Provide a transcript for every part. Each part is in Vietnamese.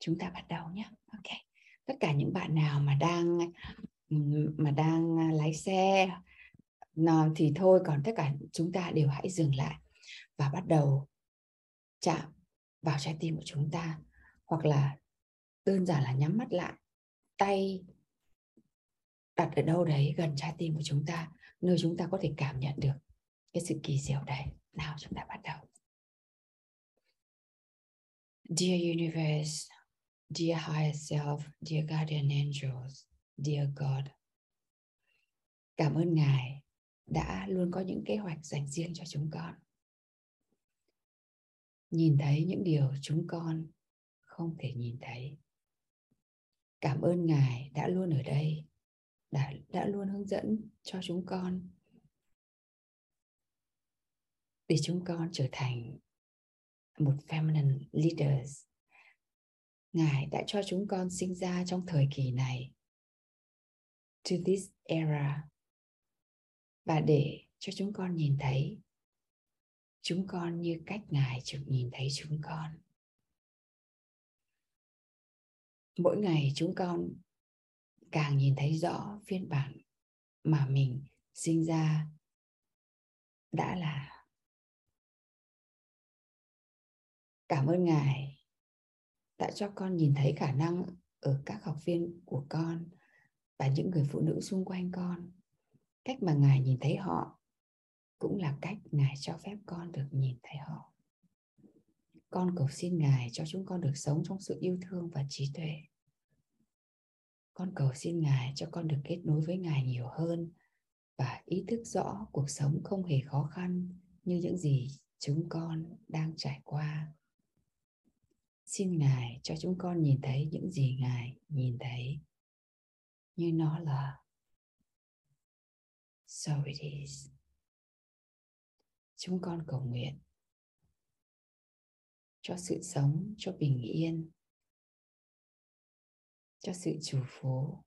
Chúng ta bắt đầu nhé. Ok. Tất cả những bạn nào mà đang mà đang lái xe thì thôi còn tất cả chúng ta đều hãy dừng lại và bắt đầu chạm vào trái tim của chúng ta. Hoặc là đơn giản là nhắm mắt lại tay đặt ở đâu đấy gần trái tim của chúng ta nơi chúng ta có thể cảm nhận được cái sự kỳ diệu đấy. Nào chúng ta bắt đầu. Dear Universe, Dear Higher Self, Dear Guardian Angels, Dear God. Cảm ơn Ngài đã luôn có những kế hoạch dành riêng cho chúng con. Nhìn thấy những điều chúng con không thể nhìn thấy. Cảm ơn Ngài đã luôn ở đây, đã, đã luôn hướng dẫn cho chúng con để chúng con trở thành một feminine leaders Ngài đã cho chúng con sinh ra trong thời kỳ này. To this era. Và để cho chúng con nhìn thấy chúng con như cách Ngài chụp nhìn thấy chúng con. Mỗi ngày chúng con càng nhìn thấy rõ phiên bản mà mình sinh ra đã là cảm ơn ngài đã cho con nhìn thấy khả năng ở các học viên của con và những người phụ nữ xung quanh con. Cách mà ngài nhìn thấy họ cũng là cách ngài cho phép con được nhìn thấy họ. Con cầu xin ngài cho chúng con được sống trong sự yêu thương và trí tuệ. Con cầu xin ngài cho con được kết nối với ngài nhiều hơn và ý thức rõ cuộc sống không hề khó khăn như những gì chúng con đang trải qua xin ngài cho chúng con nhìn thấy những gì ngài nhìn thấy. Như nó là. So it is. Chúng con cầu nguyện cho sự sống, cho bình yên, cho sự chủ phú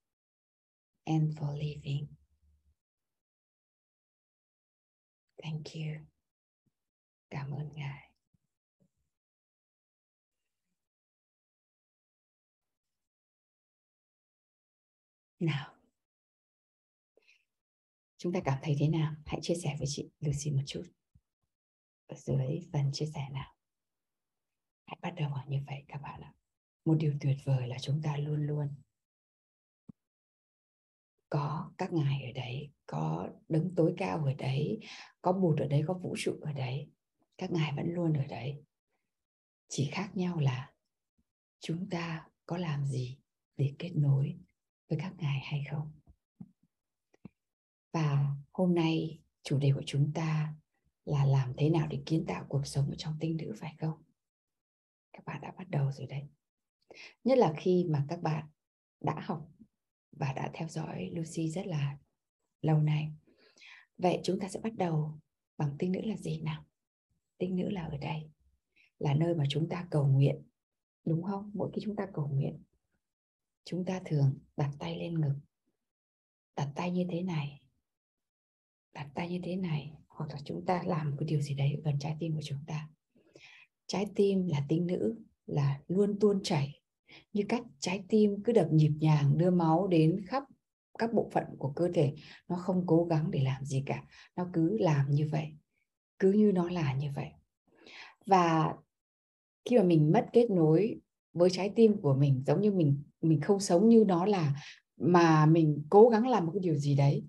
and for living. Thank you. Cảm ơn ngài. Nào. Chúng ta cảm thấy thế nào? Hãy chia sẻ với chị Lucy một chút. Ở dưới phần chia sẻ nào. Hãy bắt đầu như vậy các bạn ạ. Một điều tuyệt vời là chúng ta luôn luôn có các ngài ở đấy, có đứng tối cao ở đấy, có bụt ở đấy, có vũ trụ ở đấy. Các ngài vẫn luôn ở đấy. Chỉ khác nhau là chúng ta có làm gì để kết nối với các ngài hay không? Và hôm nay chủ đề của chúng ta là làm thế nào để kiến tạo cuộc sống ở trong tinh nữ, phải không? Các bạn đã bắt đầu rồi đấy. Nhất là khi mà các bạn đã học và đã theo dõi Lucy rất là lâu nay. Vậy chúng ta sẽ bắt đầu bằng tinh nữ là gì nào? Tinh nữ là ở đây, là nơi mà chúng ta cầu nguyện, đúng không? Mỗi khi chúng ta cầu nguyện chúng ta thường đặt tay lên ngực. Đặt tay như thế này. Đặt tay như thế này. Hoặc là chúng ta làm một cái điều gì đấy gần trái tim của chúng ta. Trái tim là tính nữ, là luôn tuôn chảy. Như cách trái tim cứ đập nhịp nhàng, đưa máu đến khắp các bộ phận của cơ thể, nó không cố gắng để làm gì cả. Nó cứ làm như vậy. Cứ như nó là như vậy. Và khi mà mình mất kết nối với trái tim của mình giống như mình mình không sống như nó là mà mình cố gắng làm một cái điều gì đấy.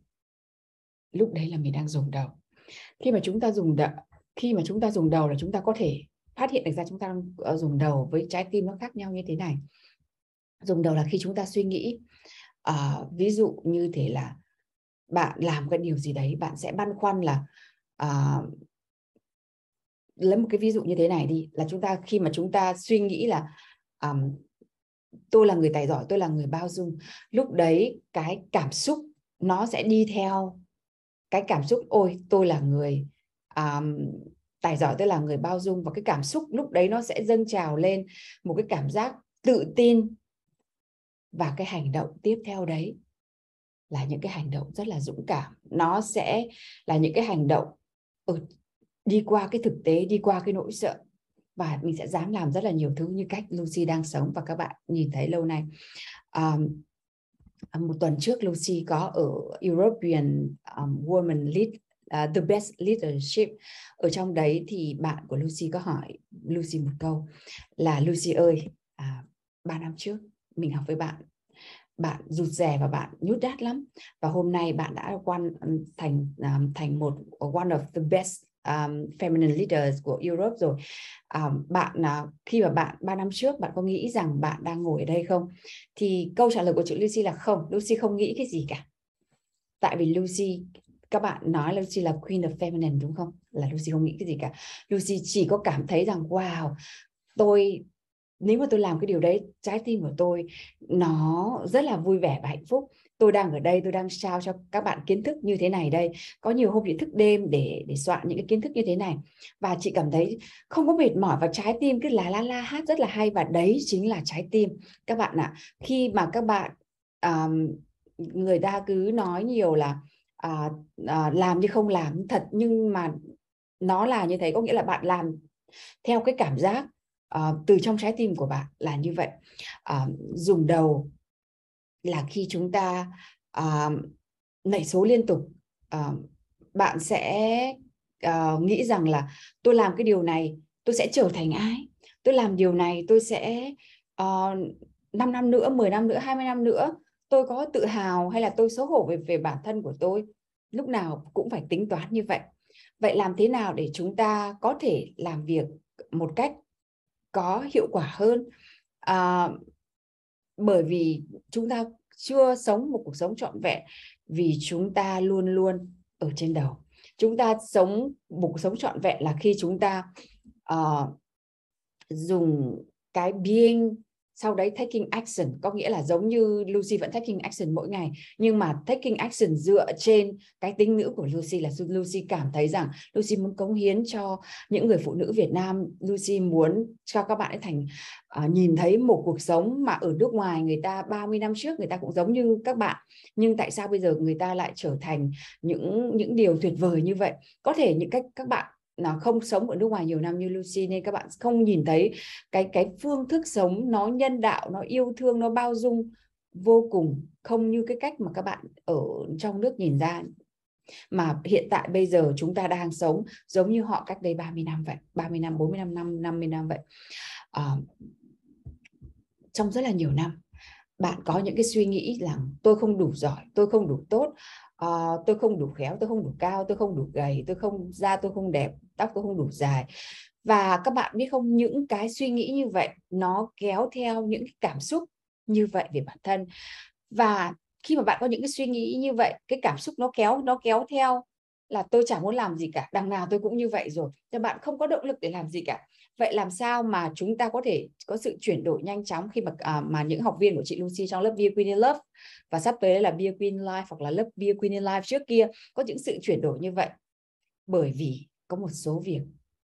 Lúc đấy là mình đang dùng đầu. Khi mà chúng ta dùng đầu khi mà chúng ta dùng đầu là chúng ta có thể phát hiện được ra chúng ta đang ờ, dùng đầu với trái tim nó khác nhau như thế này. Dùng đầu là khi chúng ta suy nghĩ à, ví dụ như thế là bạn làm cái điều gì đấy bạn sẽ băn khoăn là à, lấy một cái ví dụ như thế này đi là chúng ta khi mà chúng ta suy nghĩ là um, tôi là người tài giỏi tôi là người bao dung. Lúc đấy cái cảm xúc nó sẽ đi theo cái cảm xúc ôi tôi là người um, tài giỏi tôi là người bao dung. Và cái cảm xúc lúc đấy nó sẽ dâng trào lên một cái cảm giác tự tin. Và cái hành động tiếp theo đấy là những cái hành động rất là dũng cảm. Nó sẽ là những cái hành động ở đi qua cái thực tế đi qua cái nỗi sợ và mình sẽ dám làm rất là nhiều thứ như cách Lucy đang sống. Và các bạn nhìn thấy lâu nay um, một tuần trước Lucy có ở European um, Women Lead uh, The Best Leadership. Ở trong đấy thì bạn của Lucy có hỏi Lucy một câu là Lucy ơi à, ba năm trước mình học với bạn bạn rụt rè và bạn nhút đát lắm. Và hôm nay bạn đã quan thành um, thành một ờ, one of the best um, feminine leaders của Europe rồi. Um, bạn uh, khi mà bạn ba năm trước bạn có nghĩ rằng bạn đang ngồi ở đây không? Thì câu trả lời của chị Lucy là không. Lucy không nghĩ cái gì cả. Tại vì Lucy các bạn nói Lucy là queen of feminine đúng không? Là Lucy không nghĩ cái gì cả. Lucy chỉ có cảm thấy rằng wow tôi nếu mà tôi làm cái điều đấy trái tim của tôi nó rất là vui vẻ và hạnh phúc. Tôi đang ở đây tôi đang sao cho các bạn kiến thức như thế này đây. Có nhiều hôm chị thức đêm để để soạn những cái kiến thức như thế này. Và chị cảm thấy không có mệt mỏi và trái tim cứ la la la hát rất là hay. Và đấy chính là trái tim. Các bạn ạ à, khi mà các bạn à, người ta cứ nói nhiều là à, à, làm như không làm thật nhưng mà nó là như thế có nghĩa là bạn làm theo cái cảm giác uh, từ trong trái tim của bạn là như vậy. Uh, dùng đầu là khi chúng ta uh, nảy số liên tục uh, bạn sẽ uh, nghĩ rằng là tôi làm cái điều này tôi sẽ trở thành ai? Tôi làm điều này tôi sẽ uh, 5 năm nữa 10 năm nữa 20 năm nữa tôi có tự hào hay là tôi xấu hổ về về bản thân của tôi? Lúc nào cũng phải tính toán như vậy. Vậy làm thế nào để chúng ta có thể làm việc một cách có hiệu quả hơn. À, bởi vì chúng ta chưa sống một cuộc sống trọn vẹn vì chúng ta luôn luôn ở trên đầu. Chúng ta sống một cuộc sống trọn vẹn là khi chúng ta uh, dùng cái being sau đấy taking action có nghĩa là giống như Lucy vẫn taking action mỗi ngày nhưng mà taking action dựa trên cái tính nữ của Lucy là Lucy cảm thấy rằng Lucy muốn cống hiến cho những người phụ nữ Việt Nam. Lucy muốn cho các bạn ấy thành uh, nhìn thấy một cuộc sống mà ở nước ngoài người ta 30 năm trước người ta cũng giống như các bạn. Nhưng tại sao bây giờ người ta lại trở thành những những điều tuyệt vời như vậy? Có thể những cách các bạn nó không sống ở nước ngoài nhiều năm như Lucy nên các bạn không nhìn thấy cái cái phương thức sống nó nhân đạo nó yêu thương nó bao dung vô cùng không như cái cách mà các bạn ở trong nước nhìn ra. Mà hiện tại bây giờ chúng ta đang sống giống như họ cách đây 30 năm vậy 30 năm 45 năm 50 năm vậy. À, trong rất là nhiều năm bạn có những cái suy nghĩ rằng tôi không đủ giỏi tôi không đủ tốt uh, tôi không đủ khéo tôi không đủ cao tôi không đủ gầy tôi không da tôi không đẹp tóc tôi không đủ dài. Và các bạn biết không những cái suy nghĩ như vậy nó kéo theo những cảm xúc như vậy về bản thân. Và khi mà bạn có những cái suy nghĩ như vậy cái cảm xúc nó kéo nó kéo theo là tôi chẳng muốn làm gì cả đằng nào tôi cũng như vậy rồi cho bạn không có động lực để làm gì cả. Vậy làm sao mà chúng ta có thể có sự chuyển đổi nhanh chóng khi mà à, mà những học viên của chị Lucy trong lớp Beer Queen in Love và sắp tới là Beer Queen Life hoặc là lớp Beer Queen in Life trước kia có những sự chuyển đổi như vậy? Bởi vì có một số việc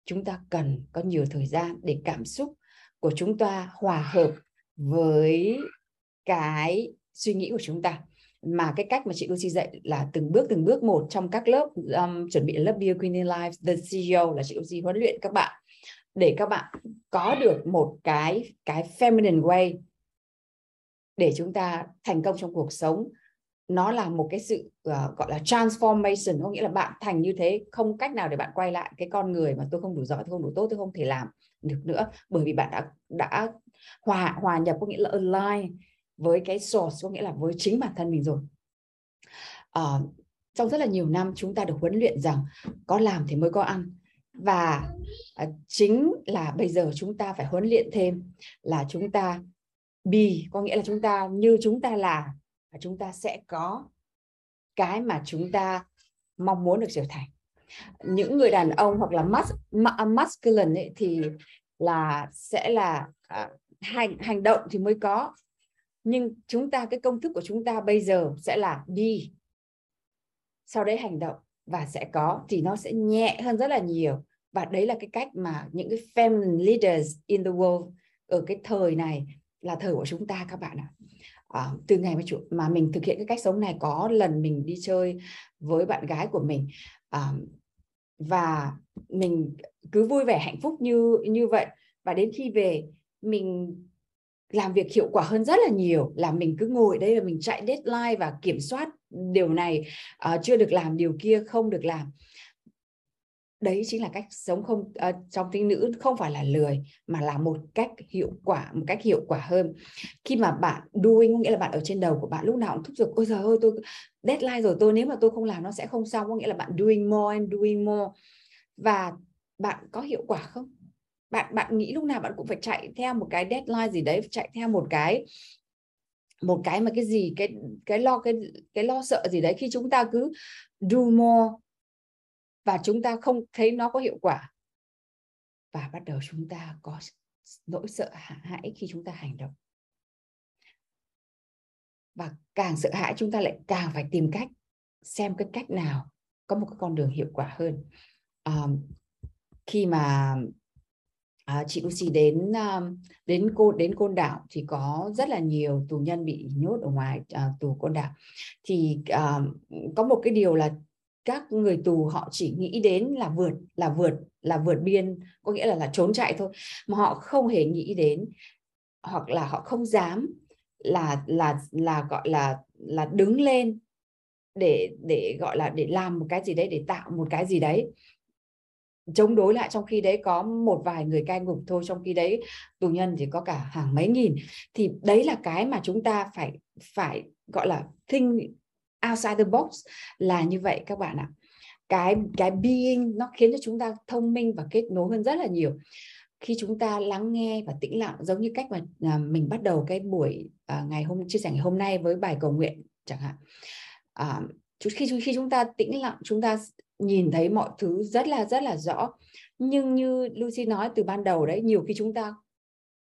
chúng ta cần có nhiều thời gian để cảm xúc của chúng ta hòa hợp với cái suy nghĩ của chúng ta mà cái cách mà chị Lucy dạy là từng bước từng bước một trong các lớp um, chuẩn bị lớp Be Queen in Life The CEO là chị Lucy huấn luyện các bạn. Để các bạn có được một cái cái feminine way để chúng ta thành công trong cuộc sống. Nó là một cái sự uh, gọi là transformation có nghĩa là bạn thành như thế không cách nào để bạn quay lại cái con người mà tôi không đủ giỏi tôi không đủ tốt tôi không thể làm được nữa. Bởi vì bạn đã đã hòa hòa nhập có nghĩa là align với cái source có nghĩa là với chính bản thân mình rồi. À, trong rất là nhiều năm chúng ta được huấn luyện rằng có làm thì mới có ăn. Và à, chính là bây giờ chúng ta phải huấn luyện thêm là chúng ta be có nghĩa là chúng ta như chúng ta là và chúng ta sẽ có cái mà chúng ta mong muốn được trở thành. Những người đàn ông hoặc là mus, à, masculine ấy, thì là sẽ là à, hành hành động thì mới có nhưng chúng ta cái công thức của chúng ta bây giờ sẽ là đi. Sau đấy hành động và sẽ có thì nó sẽ nhẹ hơn rất là nhiều. Và đấy là cái cách mà những cái feminine leaders in the world ở cái thời này là thời của chúng ta các bạn ạ. À, từ ngày mà chủ, mà mình thực hiện cái cách sống này có lần mình đi chơi với bạn gái của mình à, và mình cứ vui vẻ hạnh phúc như như vậy. Và đến khi về mình làm việc hiệu quả hơn rất là nhiều là mình cứ ngồi đây và mình chạy deadline và kiểm soát điều này uh, chưa được làm điều kia không được làm. Đấy chính là cách sống không uh, trong tính nữ không phải là lười mà là một cách hiệu quả một cách hiệu quả hơn. Khi mà bạn doing nghĩa là bạn ở trên đầu của bạn lúc nào cũng thúc giục ôi giời ơi tôi deadline rồi tôi nếu mà tôi không làm nó sẽ không xong. Có nghĩa là bạn doing more and doing more. Và bạn có hiệu quả không? Bạn bạn nghĩ lúc nào bạn cũng phải chạy theo một cái deadline gì đấy chạy theo một cái một cái mà cái gì cái cái lo cái cái lo sợ gì đấy khi chúng ta cứ do more và chúng ta không thấy nó có hiệu quả. Và bắt đầu chúng ta có nỗi sợ hãi khi chúng ta hành động. Và càng sợ hãi chúng ta lại càng phải tìm cách xem cái cách nào có một cái con đường hiệu quả hơn. Um, khi mà à, chị Lucy đến à, đến cô đến côn đảo thì có rất là nhiều tù nhân bị nhốt ở ngoài à, tù côn đảo. Thì à, có một cái điều là các người tù họ chỉ nghĩ đến là vượt là vượt là vượt biên có nghĩa là là trốn chạy thôi mà họ không hề nghĩ đến hoặc là họ không dám là là là gọi là là đứng lên để để gọi là để làm một cái gì đấy để tạo một cái gì đấy chống đối lại trong khi đấy có một vài người cai ngục thôi trong khi đấy tù nhân thì có cả hàng mấy nghìn. Thì đấy là cái mà chúng ta phải phải gọi là think outside the box là như vậy các bạn ạ. Cái cái being nó khiến cho chúng ta thông minh và kết nối hơn rất là nhiều. Khi chúng ta lắng nghe và tĩnh lặng giống như cách mà à, mình bắt đầu cái buổi à, ngày hôm chia sẻ ngày hôm nay với bài cầu nguyện chẳng hạn. À, khi khi chúng ta tĩnh lặng chúng ta nhìn thấy mọi thứ rất là rất là rõ. Nhưng như Lucy nói từ ban đầu đấy, nhiều khi chúng ta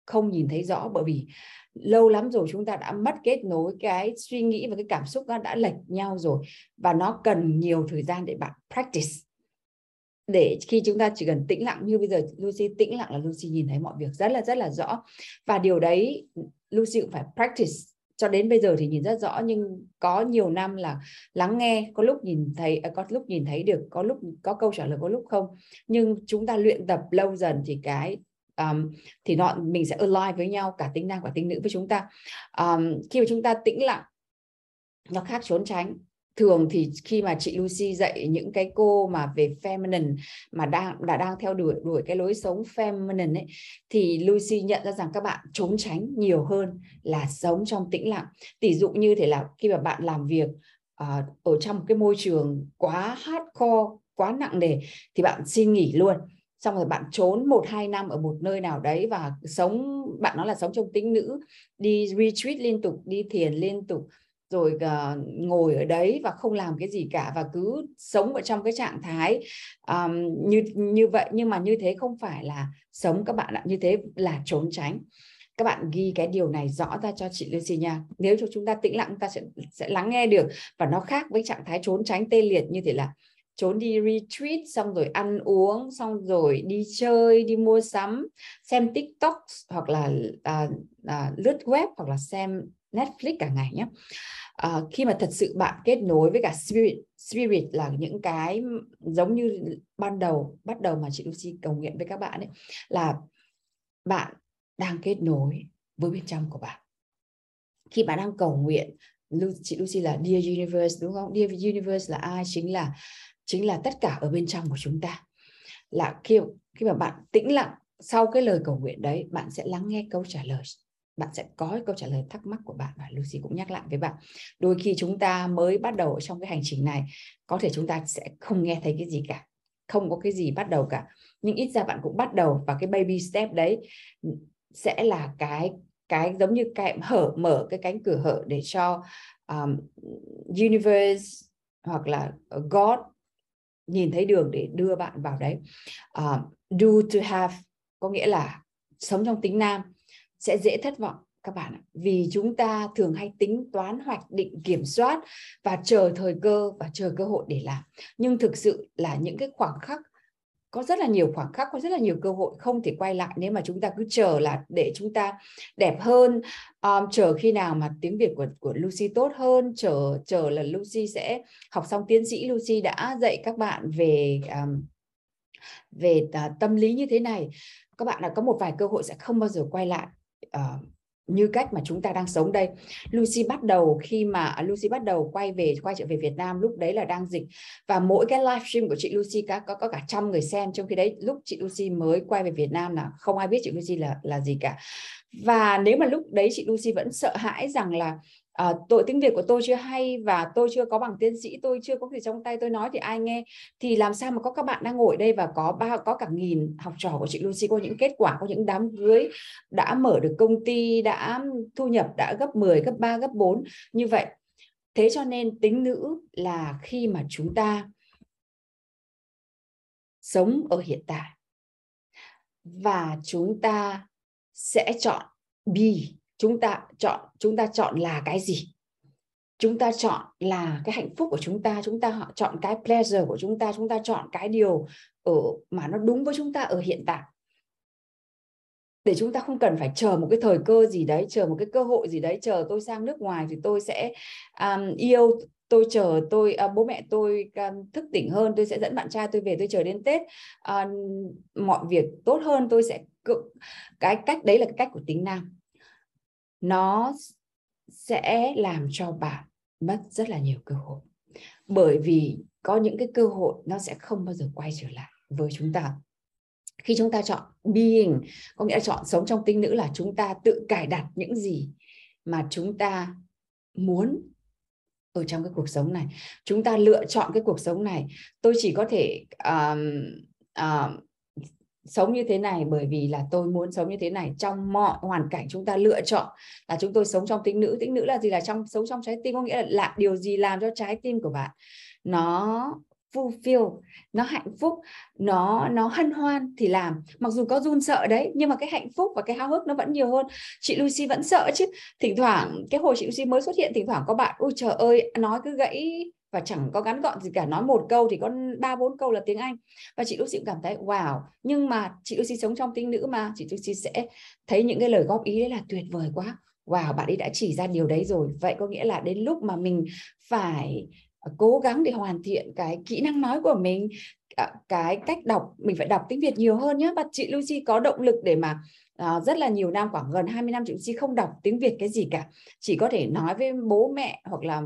không nhìn thấy rõ bởi vì lâu lắm rồi chúng ta đã mất kết nối cái suy nghĩ và cái cảm xúc nó đã lệch nhau rồi. Và nó cần nhiều thời gian để bạn practice. Để khi chúng ta chỉ cần tĩnh lặng như bây giờ Lucy, tĩnh lặng là Lucy nhìn thấy mọi việc rất là rất là rõ. Và điều đấy Lucy cũng phải practice cho đến bây giờ thì nhìn rất rõ nhưng có nhiều năm là lắng nghe có lúc nhìn thấy à, có lúc nhìn thấy được có lúc có câu trả lời có lúc không. Nhưng chúng ta luyện tập lâu dần thì cái um, thì nó mình sẽ align với nhau cả tính nam và tính nữ với chúng ta. Um, khi mà chúng ta tĩnh lặng nó khác trốn tránh thường thì khi mà chị Lucy dạy những cái cô mà về feminine mà đang đã đang theo đuổi đuổi cái lối sống feminine ấy thì Lucy nhận ra rằng các bạn trốn tránh nhiều hơn là sống trong tĩnh lặng. Tỷ dụ như thế là khi mà bạn làm việc uh, ở trong một cái môi trường quá hardcore, quá nặng nề thì bạn xin nghỉ luôn xong rồi bạn trốn một hai năm ở một nơi nào đấy và sống bạn nói là sống trong tính nữ đi retreat liên tục đi thiền liên tục rồi uh, ngồi ở đấy và không làm cái gì cả và cứ sống ở trong cái trạng thái um, như như vậy. Nhưng mà như thế không phải là sống các bạn ạ như thế là trốn tránh. Các bạn ghi cái điều này rõ ra cho chị Lucy nha. Nếu cho chúng ta tĩnh lặng chúng ta sẽ sẽ lắng nghe được. Và nó khác với trạng thái trốn tránh tê liệt như thế là trốn đi retreat xong rồi ăn uống xong rồi đi chơi đi mua sắm xem tiktok hoặc là à, à, lướt web hoặc là xem Netflix cả ngày nhé à, ờ, khi mà thật sự bạn kết nối với cả spirit spirit là những cái giống như ban đầu bắt đầu mà chị Lucy cầu nguyện với các bạn ấy là bạn đang kết nối với bên trong của bạn khi bạn đang cầu nguyện chị Lucy là Dear Universe đúng không? Dear Universe là ai? Chính là chính là tất cả ở bên trong của chúng ta. Là khi khi mà bạn tĩnh lặng sau cái lời cầu nguyện đấy, bạn sẽ lắng nghe câu trả lời bạn sẽ có câu trả lời thắc mắc của bạn và Lucy cũng nhắc lại với bạn. Đôi khi chúng ta mới bắt đầu trong cái hành trình này có thể chúng ta sẽ không nghe thấy cái gì cả không có cái gì bắt đầu cả. Nhưng ít ra bạn cũng bắt đầu và cái baby step đấy sẽ là cái cái giống như cái hở mở cái cánh cửa hở để cho um, universe hoặc là God nhìn thấy đường để đưa bạn vào đấy. Uh, do to have có nghĩa là sống trong tính nam sẽ dễ thất vọng các bạn ạ. Vì chúng ta thường hay tính toán hoạch định kiểm soát và chờ thời cơ và chờ cơ hội để làm. Nhưng thực sự là những cái khoảng khắc có rất là nhiều khoảng khắc có rất là nhiều cơ hội không thể quay lại nếu mà chúng ta cứ chờ là để chúng ta đẹp hơn. Um, chờ khi nào mà tiếng Việt của của Lucy tốt hơn chờ chờ là Lucy sẽ học xong tiến sĩ Lucy đã dạy các bạn về um, về uh, tâm lý như thế này. Các bạn đã có một vài cơ hội sẽ không bao giờ quay lại uh, như cách mà chúng ta đang sống đây. Lucy bắt đầu khi mà à, Lucy bắt đầu quay về quay trở về Việt Nam lúc đấy là đang dịch và mỗi cái livestream của chị Lucy có có, có cả trăm người xem trong khi đấy lúc chị Lucy mới quay về Việt Nam là không ai biết chị Lucy là là gì cả. Và nếu mà lúc đấy chị Lucy vẫn sợ hãi rằng là à, tội tiếng Việt của tôi chưa hay và tôi chưa có bằng tiến sĩ tôi chưa có gì trong tay tôi nói thì ai nghe? Thì làm sao mà có các bạn đang ngồi đây và có ba có cả nghìn học trò của chị Lucy có những kết quả có những đám cưới đã mở được công ty đã thu nhập đã gấp 10 gấp 3 gấp 4 như vậy. Thế cho nên tính nữ là khi mà chúng ta sống ở hiện tại và chúng ta sẽ chọn be chúng ta chọn chúng ta chọn là cái gì? Chúng ta chọn là cái hạnh phúc của chúng ta chúng ta chọn cái pleasure của chúng ta chúng ta chọn cái điều ở mà nó đúng với chúng ta ở hiện tại. Để chúng ta không cần phải chờ một cái thời cơ gì đấy chờ một cái cơ hội gì đấy chờ tôi sang nước ngoài thì tôi sẽ um, yêu tôi chờ tôi uh, bố mẹ tôi um, thức tỉnh hơn tôi sẽ dẫn bạn trai tôi về tôi chờ đến tết. Uh, mọi việc tốt hơn tôi sẽ cái cách đấy là cái cách của tính nam nó sẽ làm cho bạn mất rất là nhiều cơ hội. Bởi vì có những cái cơ hội nó sẽ không bao giờ quay trở lại với chúng ta. Khi chúng ta chọn being có nghĩa là chọn sống trong tinh nữ là chúng ta tự cài đặt những gì mà chúng ta muốn ở trong cái cuộc sống này. Chúng ta lựa chọn cái cuộc sống này. Tôi chỉ có thể um, um, sống như thế này bởi vì là tôi muốn sống như thế này. Trong mọi hoàn cảnh chúng ta lựa chọn là chúng tôi sống trong tính nữ. Tính nữ là gì? Là trong, sống trong trái tim, có nghĩa là là điều gì làm cho trái tim của bạn nó fulfill nó hạnh phúc, nó nó hân hoan thì làm. Mặc dù có run sợ đấy, nhưng mà cái hạnh phúc và cái háo hức nó vẫn nhiều hơn. Chị Lucy vẫn sợ chứ. Thỉnh thoảng, cái hồi chị Lucy mới xuất hiện, thỉnh thoảng có bạn, ôi trời ơi, nói cứ gãy và chẳng có ngắn gọn gì cả nói một câu thì có ba bốn câu là tiếng Anh. Và chị Lucy cũng cảm thấy wow nhưng mà chị Lucy sống trong tính nữ mà chị Lucy sẽ thấy những cái lời góp ý đấy là tuyệt vời quá. Wow bạn ấy đã chỉ ra điều đấy rồi. Vậy có nghĩa là đến lúc mà mình phải cố gắng để hoàn thiện cái kỹ năng nói của mình cái cách đọc mình phải đọc tiếng Việt nhiều hơn nhé và chị Lucy có động lực để mà à, rất là nhiều năm khoảng gần 20 năm chị Lucy không đọc tiếng Việt cái gì cả. Chỉ có thể nói với bố mẹ hoặc là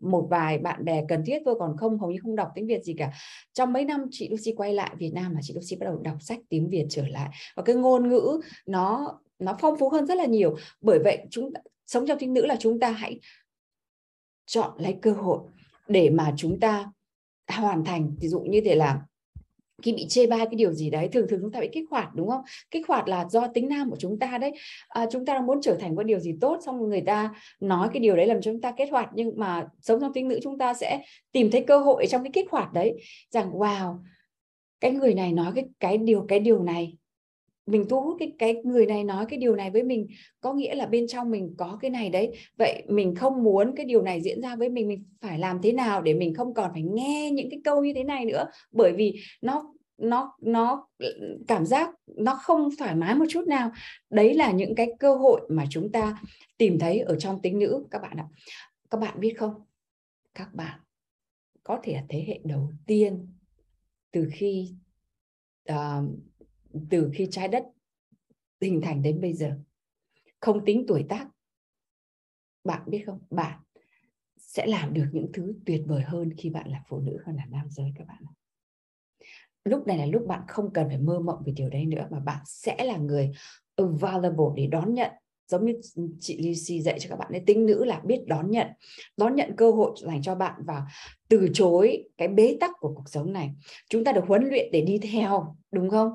một vài bạn bè cần thiết thôi còn không hầu như không đọc tiếng Việt gì cả. Trong mấy năm chị Lucy quay lại Việt Nam là chị Lucy bắt đầu đọc sách tiếng Việt trở lại. Và cái ngôn ngữ nó nó phong phú hơn rất là nhiều. Bởi vậy chúng sống trong tiếng nữ là chúng ta hãy chọn lấy cơ hội để mà chúng ta hoàn thành. Ví dụ như thế là khi bị chê bai cái điều gì đấy thường thường chúng ta bị kích hoạt đúng không? Kích hoạt là do tính nam của chúng ta đấy. À, chúng ta muốn trở thành một điều gì tốt xong người ta nói cái điều đấy làm cho chúng ta kết hoạt nhưng mà sống trong tính nữ chúng ta sẽ tìm thấy cơ hội trong cái kích hoạt đấy. Rằng wow cái người này nói cái cái điều cái điều này mình thu hút cái cái người này nói cái điều này với mình có nghĩa là bên trong mình có cái này đấy. Vậy mình không muốn cái điều này diễn ra với mình mình phải làm thế nào để mình không còn phải nghe những cái câu như thế này nữa? Bởi vì nó nó nó cảm giác nó không thoải mái một chút nào. Đấy là những cái cơ hội mà chúng ta tìm thấy ở trong tính nữ. Các bạn ạ các bạn biết không? Các bạn có thể là thế hệ đầu tiên từ khi uh, từ khi trái đất hình thành đến bây giờ. Không tính tuổi tác. Bạn biết không? Bạn sẽ làm được những thứ tuyệt vời hơn khi bạn là phụ nữ hơn là nam giới các bạn lúc này là lúc bạn không cần phải mơ mộng về điều đấy nữa, mà bạn sẽ là người available để đón nhận. Giống như chị Lucy dạy cho các bạn ấy, tính nữ là biết đón nhận. Đón nhận cơ hội dành cho bạn và từ chối cái bế tắc của cuộc sống này. Chúng ta được huấn luyện để đi theo, đúng không?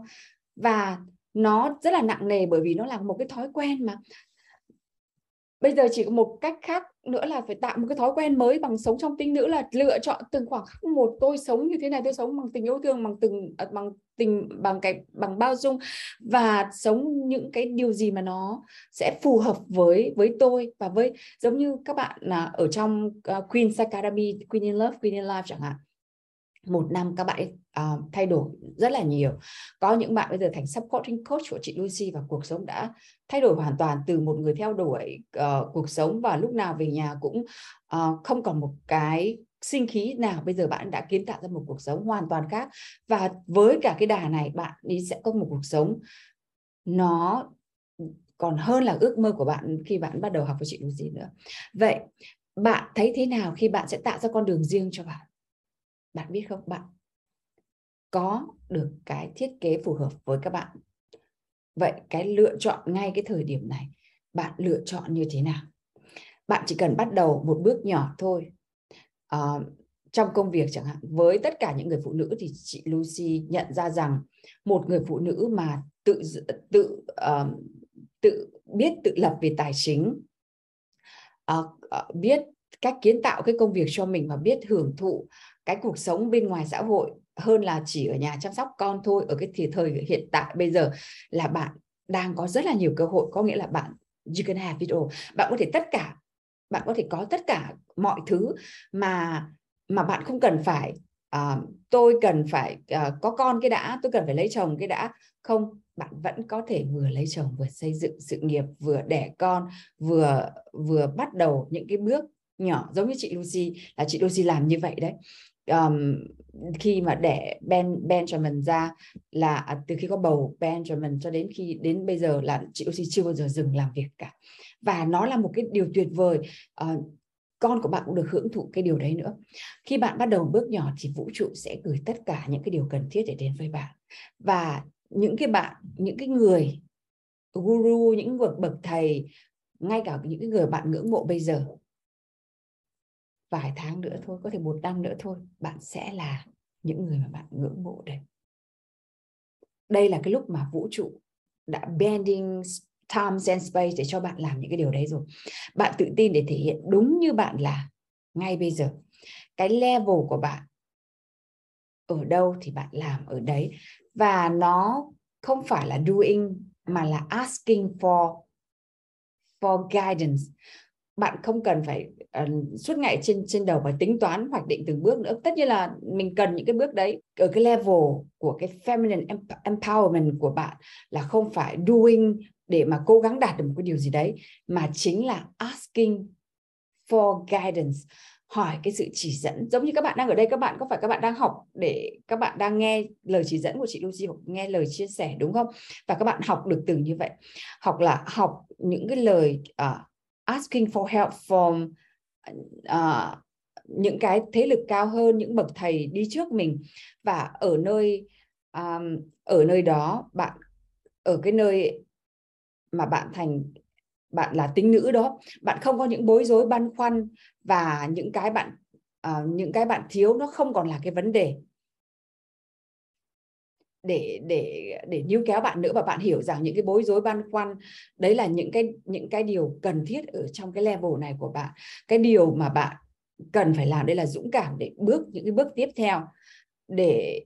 Và nó rất là nặng nề bởi vì nó là một cái thói quen mà. Bây giờ chỉ có một cách khác nữa là phải tạo một cái thói quen mới bằng sống trong tinh nữ là lựa chọn từng khoảng khắc một tôi sống như thế này, tôi sống bằng tình yêu thương, bằng từng ờ, bằng tình, bằng cái, bằng bao dung. Và sống những cái điều gì mà nó sẽ phù hợp với với tôi và với, giống như các bạn là ở trong ờ, queen Academy, Queen in Love, Queen in Life chẳng hạn một năm các bạn uh, thay đổi rất là nhiều. Có những bạn bây giờ thành supporting coach của chị Lucy và cuộc sống đã thay đổi hoàn toàn từ một người theo đuổi uh, cuộc sống và lúc nào về nhà cũng uh, không còn một cái sinh khí nào. Bây giờ bạn đã kiến tạo ra một cuộc sống hoàn toàn khác và với cả cái đà này bạn đi sẽ có một cuộc sống nó còn hơn là ước mơ của bạn khi bạn bắt đầu học với chị Lucy nữa. Vậy bạn thấy thế nào khi bạn sẽ tạo ra con đường riêng cho bạn? Bạn biết không? Bạn có được cái thiết kế phù hợp với các bạn. Vậy cái lựa chọn ngay cái thời điểm này bạn lựa chọn như thế nào? Bạn chỉ cần bắt đầu một bước nhỏ thôi. À, trong công việc chẳng hạn với tất cả những người phụ nữ thì chị Lucy nhận ra rằng một người phụ nữ mà tự tự uh, tự biết tự lập về tài chính uh, uh, biết cách kiến tạo cái công việc cho mình và biết hưởng thụ cái cuộc sống bên ngoài xã hội hơn là chỉ ở nhà chăm sóc con thôi. Ở cái thì thời hiện tại bây giờ là bạn đang có rất là nhiều cơ hội có nghĩa là bạn you can have it all. Bạn có thể tất cả bạn có thể có tất cả mọi thứ mà mà bạn không cần phải uh, tôi cần phải uh, có con cái đã tôi cần phải lấy chồng cái đã. Không bạn vẫn có thể vừa lấy chồng vừa xây dựng sự nghiệp vừa đẻ con vừa vừa bắt đầu những cái bước nhỏ. Giống như chị Lucy là chị Lucy làm như vậy đấy um, khi mà đẻ Ben Benjamin ra là à, từ khi có bầu Benjamin cho đến khi đến bây giờ là chị Lucy chưa bao giờ dừng làm việc cả. Và nó là một cái điều tuyệt vời. Uh, con của bạn cũng được hưởng thụ cái điều đấy nữa. Khi bạn bắt đầu bước nhỏ thì vũ trụ sẽ gửi tất cả những cái điều cần thiết để đến với bạn. Và những cái bạn những cái người guru những bậc bậc thầy ngay cả những cái người bạn ngưỡng mộ bây giờ vài tháng nữa thôi, có thể một năm nữa thôi, bạn sẽ là những người mà bạn ngưỡng mộ đấy. đây là cái lúc mà vũ trụ đã bending time and space để cho bạn làm những cái điều đấy rồi. Bạn tự tin để thể hiện đúng như bạn là ngay bây giờ. Cái level của bạn ở đâu thì bạn làm ở đấy. Và nó không phải là doing, mà là asking for for guidance. Bạn không cần phải uh, suốt ngày trên trên đầu và tính toán hoạch định từng bước nữa. Tất nhiên là mình cần những cái bước đấy ở cái level của cái feminine empowerment của bạn là không phải doing để mà cố gắng đạt được một cái điều gì đấy mà chính là asking for guidance hỏi cái sự chỉ dẫn. Giống như các bạn đang ở đây các bạn có phải các bạn đang học để các bạn đang nghe lời chỉ dẫn của chị Lucy hoặc nghe lời chia sẻ đúng không? Và các bạn học được từ như vậy. Học là học những cái lời uh, asking for help from uh, những cái thế lực cao hơn những bậc thầy đi trước mình. Và ở nơi um, ở nơi đó bạn ở cái nơi mà bạn thành bạn là tính nữ đó bạn không có những bối rối băn khoăn và những cái bạn uh, những cái bạn thiếu nó không còn là cái vấn đề để để để níu kéo bạn nữa và bạn hiểu rằng những cái bối rối băn khoăn đấy là những cái những cái điều cần thiết ở trong cái level này của bạn. Cái điều mà bạn cần phải làm đây là dũng cảm để bước những cái bước tiếp theo để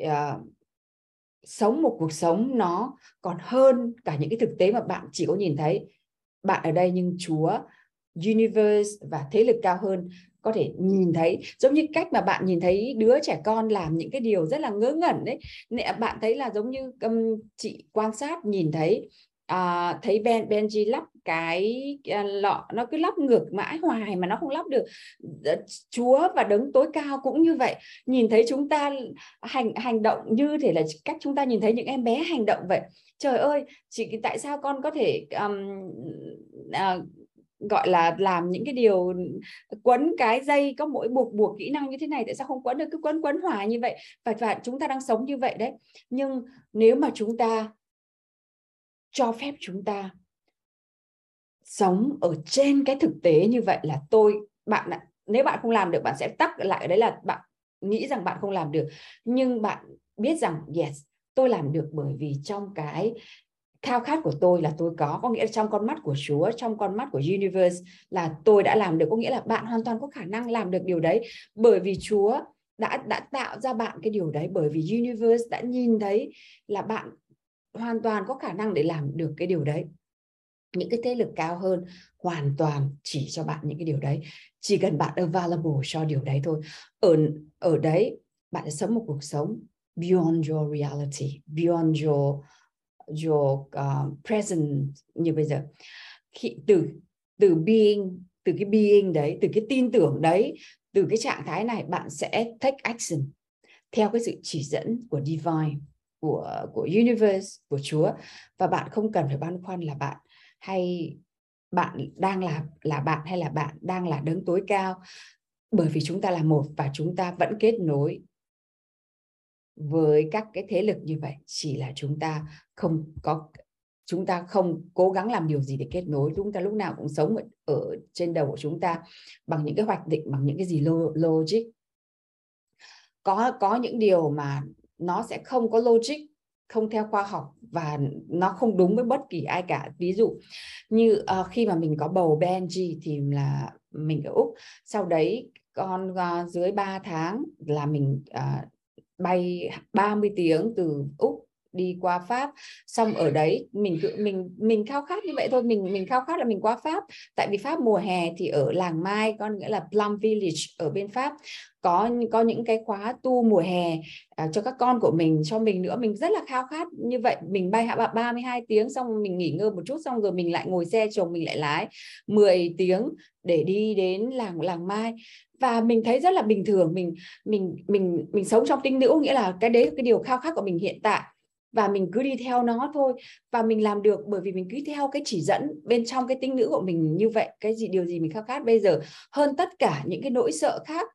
uh, sống một cuộc sống nó còn hơn cả những cái thực tế mà bạn chỉ có nhìn thấy. Bạn ở đây nhưng Chúa universe và thế lực cao hơn có thể nhìn thấy. Giống như cách mà bạn nhìn thấy đứa trẻ con làm những cái điều rất là ngớ ngẩn đấy. Bạn thấy là giống như um, chị quan sát nhìn thấy à, thấy Ben Benji lắp cái uh, lọ nó cứ lắp ngược mãi hoài mà nó không lắp được. Chúa và đấng tối cao cũng như vậy. Nhìn thấy chúng ta hành hành động như thể là cách chúng ta nhìn thấy những em bé hành động vậy. Trời ơi chị tại sao con có thể um, uh, gọi là, làm những cái điều quấn cái dây, có mỗi buộc buộc kỹ năng như thế này, tại sao không quấn được? Cứ quấn quấn hòa như vậy. Và và chúng ta đang sống như vậy đấy. Nhưng nếu mà chúng ta cho phép chúng ta sống ở trên cái thực tế như vậy là tôi, bạn nếu bạn không làm được, bạn sẽ tắt lại ở đấy là bạn nghĩ rằng bạn không làm được. Nhưng bạn biết rằng, yes, tôi làm được bởi vì trong cái khao khát của tôi là tôi có có nghĩa là trong con mắt của Chúa, trong con mắt của universe là tôi đã làm được, có nghĩa là bạn hoàn toàn có khả năng làm được điều đấy. Bởi vì Chúa đã đã tạo ra bạn cái điều đấy, bởi vì universe đã nhìn thấy là bạn hoàn toàn có khả năng để làm được cái điều đấy. Những cái thế lực cao hơn hoàn toàn chỉ cho bạn những cái điều đấy. Chỉ cần bạn available cho điều đấy thôi. Ở ở đấy, bạn sẽ sống một cuộc sống beyond your reality, beyond your your uh, present như bây giờ. Khi từ từ being từ cái being đấy từ cái tin tưởng đấy từ cái trạng thái này bạn sẽ take action theo cái sự chỉ dẫn của divine của của universe của Chúa. Và bạn không cần phải băn khoăn là bạn hay bạn đang là là bạn hay là bạn đang là đấng tối cao bởi vì chúng ta là một và chúng ta vẫn kết nối với các cái thế lực như vậy chỉ là chúng ta không có chúng ta không cố gắng làm điều gì để kết nối chúng ta lúc nào cũng sống ở trên đầu của chúng ta bằng những cái hoạch định bằng những cái gì logic. Có có những điều mà nó sẽ không có logic không theo khoa học và nó không đúng với bất kỳ ai cả. Ví dụ như uh, khi mà mình có bầu Benji thì là mình ở úc sau đấy con uh, dưới 3 tháng là mình uh, bay 30 tiếng từ úc đi qua Pháp. Xong ở đấy mình tự mình mình khao khát như vậy thôi. Mình mình khao khát là mình qua Pháp. Tại vì Pháp mùa hè thì ở làng Mai con nghĩa là Plum Village ở bên Pháp có có những cái khóa tu mùa hè à, cho các con của mình cho mình nữa. Mình rất là khao khát như vậy. Mình bay 32 tiếng xong mình nghỉ ngơi một chút xong rồi mình lại ngồi xe chồng mình lại lái 10 tiếng để đi đến làng làng Mai. Và mình thấy rất là bình thường. Mình mình mình mình sống trong tinh nữ nghĩa là cái đấy cái điều khao khát của mình hiện tại và mình cứ đi theo nó thôi. Và mình làm được bởi vì mình cứ theo cái chỉ dẫn bên trong cái tinh nữ của mình như vậy. Cái gì điều gì mình khao khát bây giờ? Hơn tất cả những cái nỗi sợ khác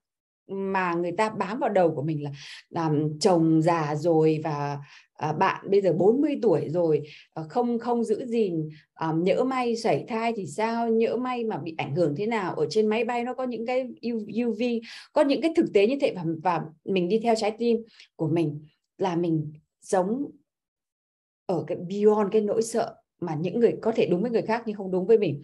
mà người ta bám vào đầu của mình là làm chồng già rồi và à, bạn bây giờ 40 tuổi rồi à, không không giữ gìn à, nhỡ may sảy thai thì sao? Nhỡ may mà bị ảnh hưởng thế nào? Ở trên máy bay nó có những cái UV có những cái thực tế như thế và, và mình đi theo trái tim của mình là mình sống ở cái beyond cái nỗi sợ mà những người có thể đúng với người khác nhưng không đúng với mình.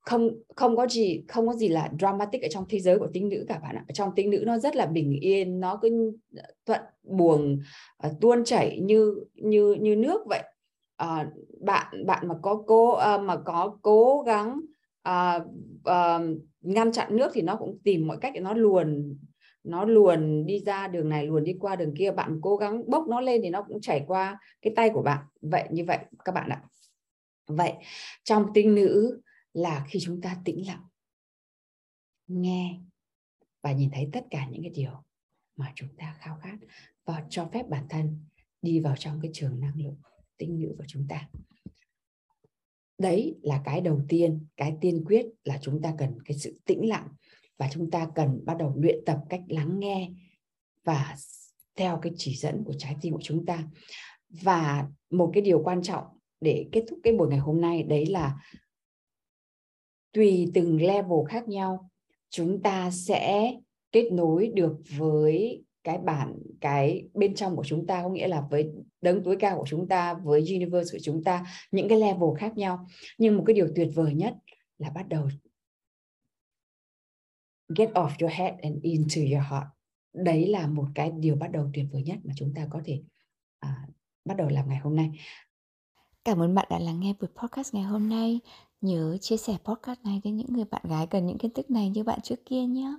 Không không có gì không có gì là dramatic ở trong thế giới của tính nữ cả bạn ạ. Trong tính nữ nó rất là bình yên nó cứ thuận buồn uh, tuôn chảy như như như nước vậy. Uh, bạn bạn mà có cố uh, mà có cố gắng uh, uh, ngăn chặn nước thì nó cũng tìm mọi cách để nó luồn nó luồn đi ra đường này, luồn đi qua đường kia, bạn cố gắng bốc nó lên thì nó cũng chảy qua cái tay của bạn. Vậy, như vậy, các bạn ạ. Vậy, trong tinh nữ là khi chúng ta tĩnh lặng, nghe và nhìn thấy tất cả những cái điều mà chúng ta khao khát và cho phép bản thân đi vào trong cái trường năng lượng tinh nữ của chúng ta. Đấy là cái đầu tiên, cái tiên quyết là chúng ta cần cái sự tĩnh lặng và chúng ta cần bắt đầu luyện tập cách lắng nghe và theo cái chỉ dẫn của trái tim của chúng ta. Và một cái điều quan trọng để kết thúc cái buổi ngày hôm nay đấy là tùy từng level khác nhau, chúng ta sẽ kết nối được với cái bản, cái bên trong của chúng ta, có nghĩa là với đấng tối cao của chúng ta, với universe của chúng ta, những cái level khác nhau. Nhưng một cái điều tuyệt vời nhất là bắt đầu get off your head and into your heart. Đấy là một cái điều bắt đầu tuyệt vời nhất mà chúng ta có thể à, bắt đầu làm ngày hôm nay. Cảm ơn bạn đã lắng nghe buổi podcast ngày hôm nay. Nhớ chia sẻ podcast này với những người bạn gái cần những kiến thức này như bạn trước kia nhé.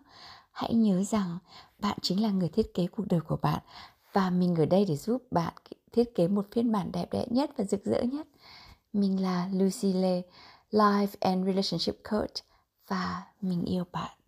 Hãy nhớ rằng bạn chính là người thiết kế cuộc đời của bạn và mình ở đây để giúp bạn thiết kế một phiên bản đẹp đẽ nhất và rực rỡ nhất. Mình là Lucy Lê Life and Relationship Coach và mình yêu bạn.